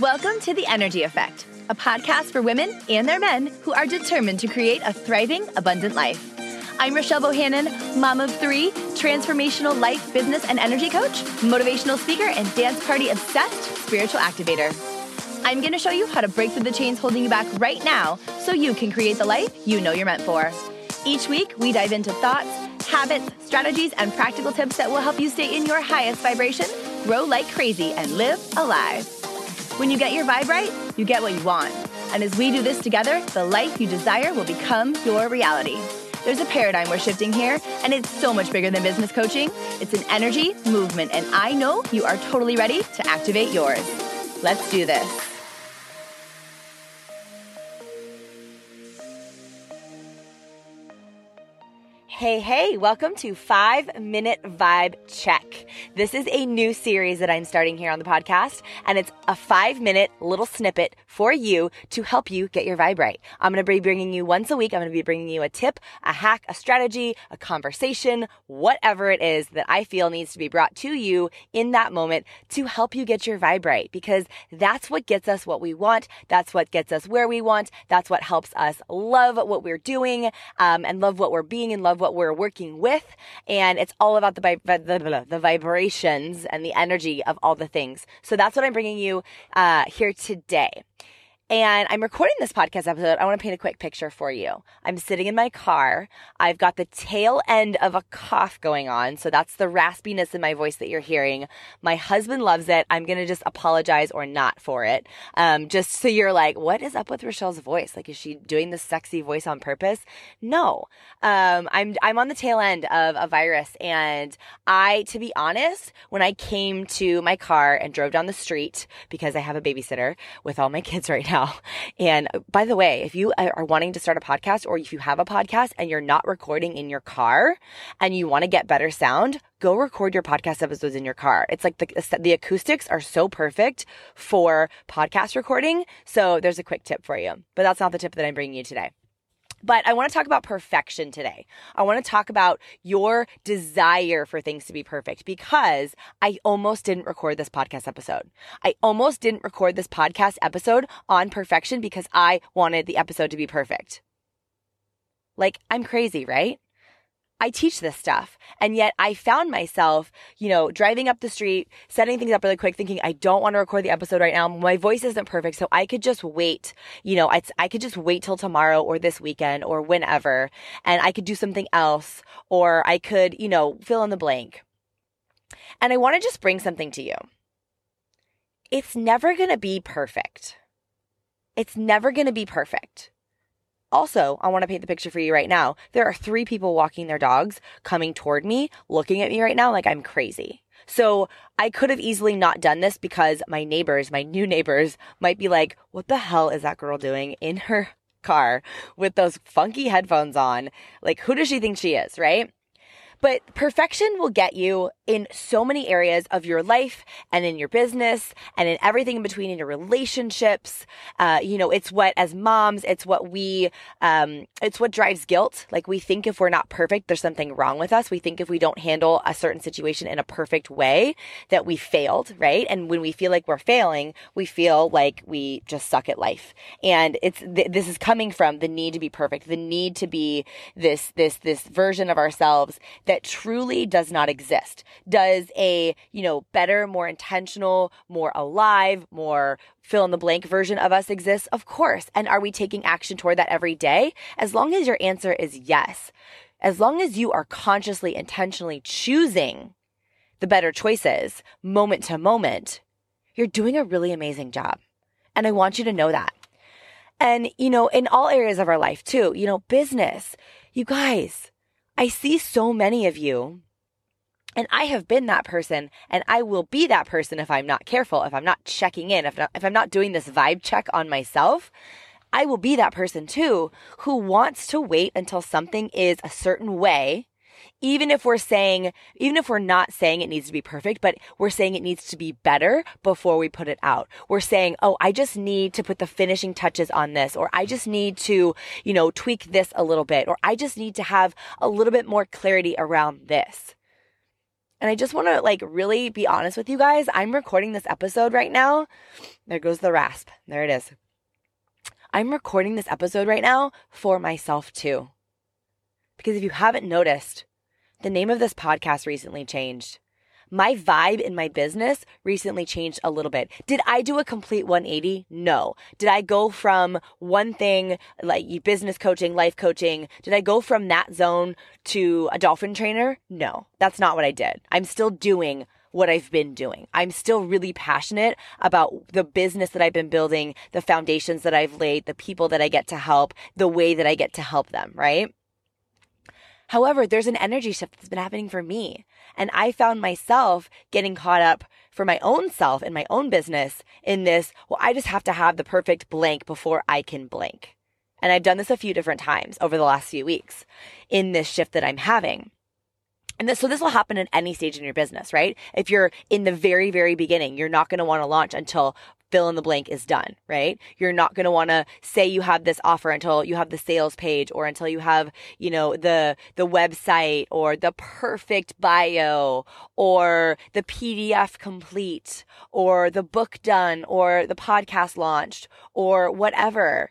Welcome to The Energy Effect, a podcast for women and their men who are determined to create a thriving, abundant life. I'm Rochelle Bohannon, mom of three, transformational life, business, and energy coach, motivational speaker, and dance party obsessed spiritual activator. I'm going to show you how to break through the chains holding you back right now so you can create the life you know you're meant for. Each week, we dive into thoughts, habits, strategies, and practical tips that will help you stay in your highest vibration, grow like crazy, and live alive. When you get your vibe right, you get what you want. And as we do this together, the life you desire will become your reality. There's a paradigm we're shifting here, and it's so much bigger than business coaching. It's an energy movement, and I know you are totally ready to activate yours. Let's do this. Hey, hey, welcome to Five Minute Vibe Check. This is a new series that I'm starting here on the podcast, and it's a five minute little snippet for you to help you get your vibe right. I'm going to be bringing you once a week. I'm going to be bringing you a tip, a hack, a strategy, a conversation, whatever it is that I feel needs to be brought to you in that moment to help you get your vibe right, because that's what gets us what we want. That's what gets us where we want. That's what helps us love what we're doing, um, and love what we're being and love what we're working with. And it's all about the, the, the vibrations and the energy of all the things. So that's what I'm bringing you uh, here today. And I'm recording this podcast episode. I want to paint a quick picture for you. I'm sitting in my car. I've got the tail end of a cough going on. So that's the raspiness in my voice that you're hearing. My husband loves it. I'm going to just apologize or not for it. Um, just so you're like, what is up with Rochelle's voice? Like, is she doing this sexy voice on purpose? No. Um, I'm, I'm on the tail end of a virus. And I, to be honest, when I came to my car and drove down the street because I have a babysitter with all my kids right now, now. And uh, by the way, if you uh, are wanting to start a podcast or if you have a podcast and you're not recording in your car and you want to get better sound, go record your podcast episodes in your car. It's like the, the acoustics are so perfect for podcast recording. So there's a quick tip for you, but that's not the tip that I'm bringing you today. But I want to talk about perfection today. I want to talk about your desire for things to be perfect because I almost didn't record this podcast episode. I almost didn't record this podcast episode on perfection because I wanted the episode to be perfect. Like, I'm crazy, right? I teach this stuff. And yet I found myself, you know, driving up the street, setting things up really quick, thinking, I don't want to record the episode right now. My voice isn't perfect. So I could just wait, you know, I, could just wait till tomorrow or this weekend or whenever. And I could do something else or I could, you know, fill in the blank. And I want to just bring something to you. It's never going to be perfect. It's never going to be perfect. Also, I want to paint the picture for you right now. There are three people walking their dogs coming toward me, looking at me right now like I'm crazy. So I could have easily not done this because my neighbors, my new neighbors, might be like, what the hell is that girl doing in her car with those funky headphones on? Like, who does she think she is, right? But perfection will get you in so many areas of your life and in your business and in everything in between in your relationships. Uh, you know, it's what, as moms, it's what we, um, it's what drives guilt. Like we think if we're not perfect, there's something wrong with us. We think if we don't handle a certain situation in a perfect way that we failed, right? And when we feel like we're failing, we feel like we just suck at life. And it's, th- this is coming from the need to be perfect, the need to be this, this, this version of ourselves that that truly does not exist. Does a, you know, better, more intentional, more alive, more fill in the blank version of us exist? Of course. And are we taking action toward that every day? As long as your answer is yes. As long as you are consciously, intentionally choosing the better choices moment to moment, you're doing a really amazing job. And I want you to know that. And, you know, in all areas of our life too, you know, business, you guys, I see so many of you, and I have been that person, and I will be that person if I'm not careful, if I'm not checking in, if, not, if I'm not doing this vibe check on myself. I will be that person too who wants to wait until something is a certain way even if we're saying, even if we're not saying it needs to be perfect, but we're saying it needs to be better before we put it out. We're saying, oh, I just need to put the finishing touches on this, or I just need to, you know, tweak this a little bit, or I just need to have a little bit more clarity around this. And I just want to like really be honest with you guys. I'm recording this episode right now. There goes the rasp. There it is. I'm recording this episode right now for myself too. Because if you haven't noticed, the name of this podcast recently changed my vibe in my business recently changed a little bit. Did I do a complete 180? No. Did I go from one thing like business coaching, life coaching? Did I go from that zone to a dolphin trainer? No, that's not what I did. I'm still doing what I've been doing. I'm still really passionate about the business that I've been building, the foundations that I've laid, the people that I get to help, the way that I get to help them, right? However, there's an energy shift that's been happening for me. And I found myself getting caught up for my own self and my own business in this, well, I just have to have the perfect blank before I can blank. And I've done this a few different times over the last few weeks in this shift that I'm having. And this, so this will happen at any stage in your business, right? If you're in the very, very beginning, you're not going to want to launch until fill in the blank is done, right? You're not going to want to say you have this offer until you have the sales page or until you have, you know, the the website or the perfect bio or the PDF complete or the book done or the podcast launched or whatever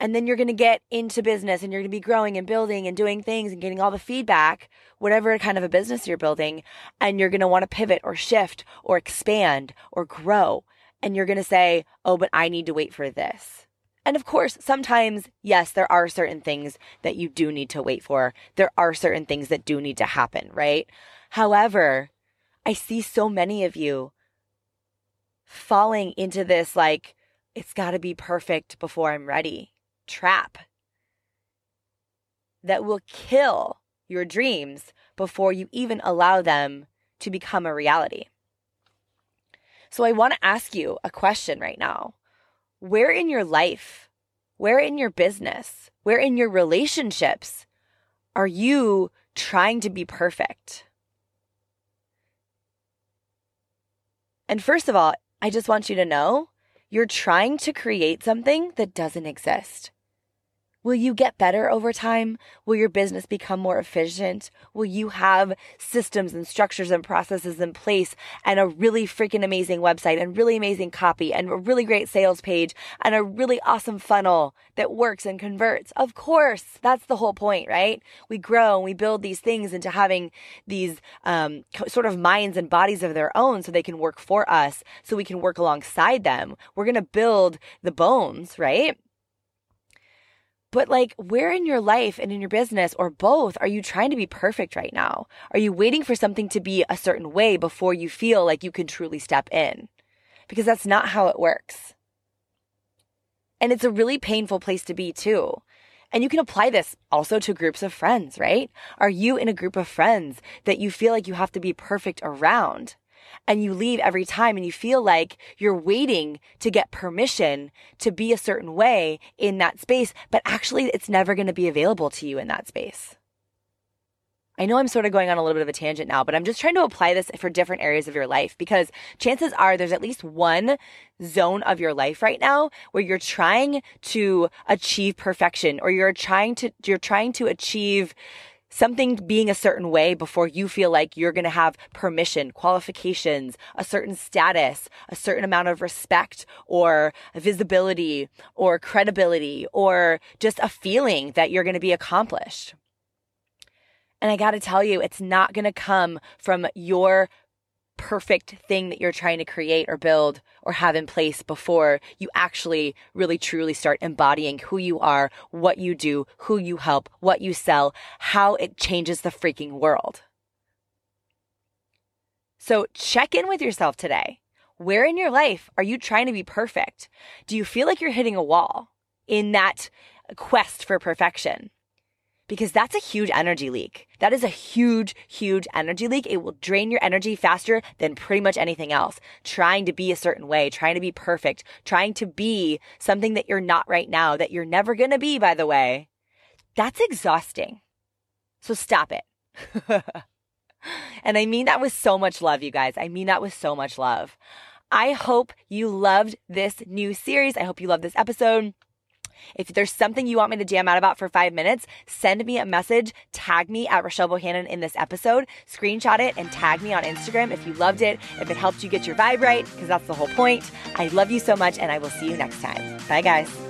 and then you're going to get into business and you're going to be growing and building and doing things and getting all the feedback, whatever kind of a business you're building. And you're going to want to pivot or shift or expand or grow. And you're going to say, oh, but I need to wait for this. And of course, sometimes, yes, there are certain things that you do need to wait for. There are certain things that do need to happen, right? However, I see so many of you falling into this like, it's got to be perfect before I'm ready trap that will kill your dreams before you even allow them to become a reality. So I want to ask you a question right now. Where in your life, where in your business, where in your relationships are you trying to be perfect? And first of all, I just want you to know you're trying to create something that doesn't exist. Will you get better over time? Will your business become more efficient? Will you have systems and structures and processes in place and a really freaking amazing website and really amazing copy and a really great sales page and a really awesome funnel that works and converts? Of course, that's the whole point, right? We grow and we build these things into having these um, sort of minds and bodies of their own so they can work for us, so we can work alongside them. We're going to build the bones, right? But like, where in your life and in your business or both are you trying to be perfect right now? Are you waiting for something to be a certain way before you feel like you can truly step in? Because that's not how it works. And it's a really painful place to be too. And you can apply this also to groups of friends, right? Are you in a group of friends that you feel like you have to be perfect around? And you leave every time and you feel like you're waiting to get permission to be a certain way in that space, but actually it's never going to be available to you in that space. I know I'm sort of going on a little bit of a tangent now, but I'm just trying to apply this for different areas of your life because chances are there's at least one zone of your life right now where you're trying to achieve perfection or you're trying to you're trying to achieve something being a certain way before you feel like you're going to have permission, qualifications, a certain status, a certain amount of respect or visibility or credibility or just a feeling that you're going to be accomplished. And I got to tell you, it's not going to come from your perfect thing that you're trying to create or build or have in place before you actually really truly start embodying who you are, what you do, who you help, what you sell, how it changes the freaking world. So check in with yourself today. Where in your life are you trying to be perfect? Do you feel like you're hitting a wall in that quest for perfection? Because that's a huge energy leak. That is a huge, huge energy leak. It will drain your energy faster than pretty much anything else. Trying to be a certain way, trying to be perfect, trying to be something that you're not right now, that you're never going to be, by the way. That's exhausting. So stop it. and I mean that with so much love, you guys. I mean that with so much love. I hope you loved this new series. I hope you loved this episode. If there's something you want me to jam out about for five minutes, send me a message, tag me at Rochelle Bohannon in this episode, screenshot it, and tag me on Instagram if you loved it, if it helped you get your vibe right, because that's the whole point. I love you so much, and I will see you next time. Bye, guys.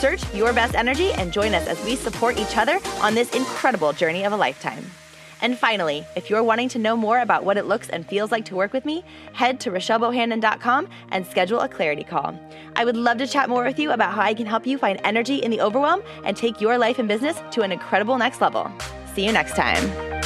Search Your Best Energy and join us as we support each other on this incredible journey of a lifetime. And finally, if you're wanting to know more about what it looks and feels like to work with me, head to RochelleBohannon.com and schedule a clarity call. I would love to chat more with you about how I can help you find energy in the overwhelm and take your life and business to an incredible next level. See you next time.